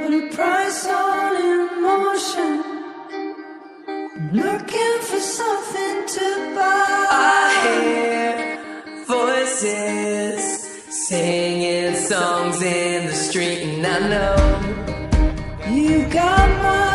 Put a price on emotion. Looking for something to buy. I hear voices singing songs in the street, and I know you got my.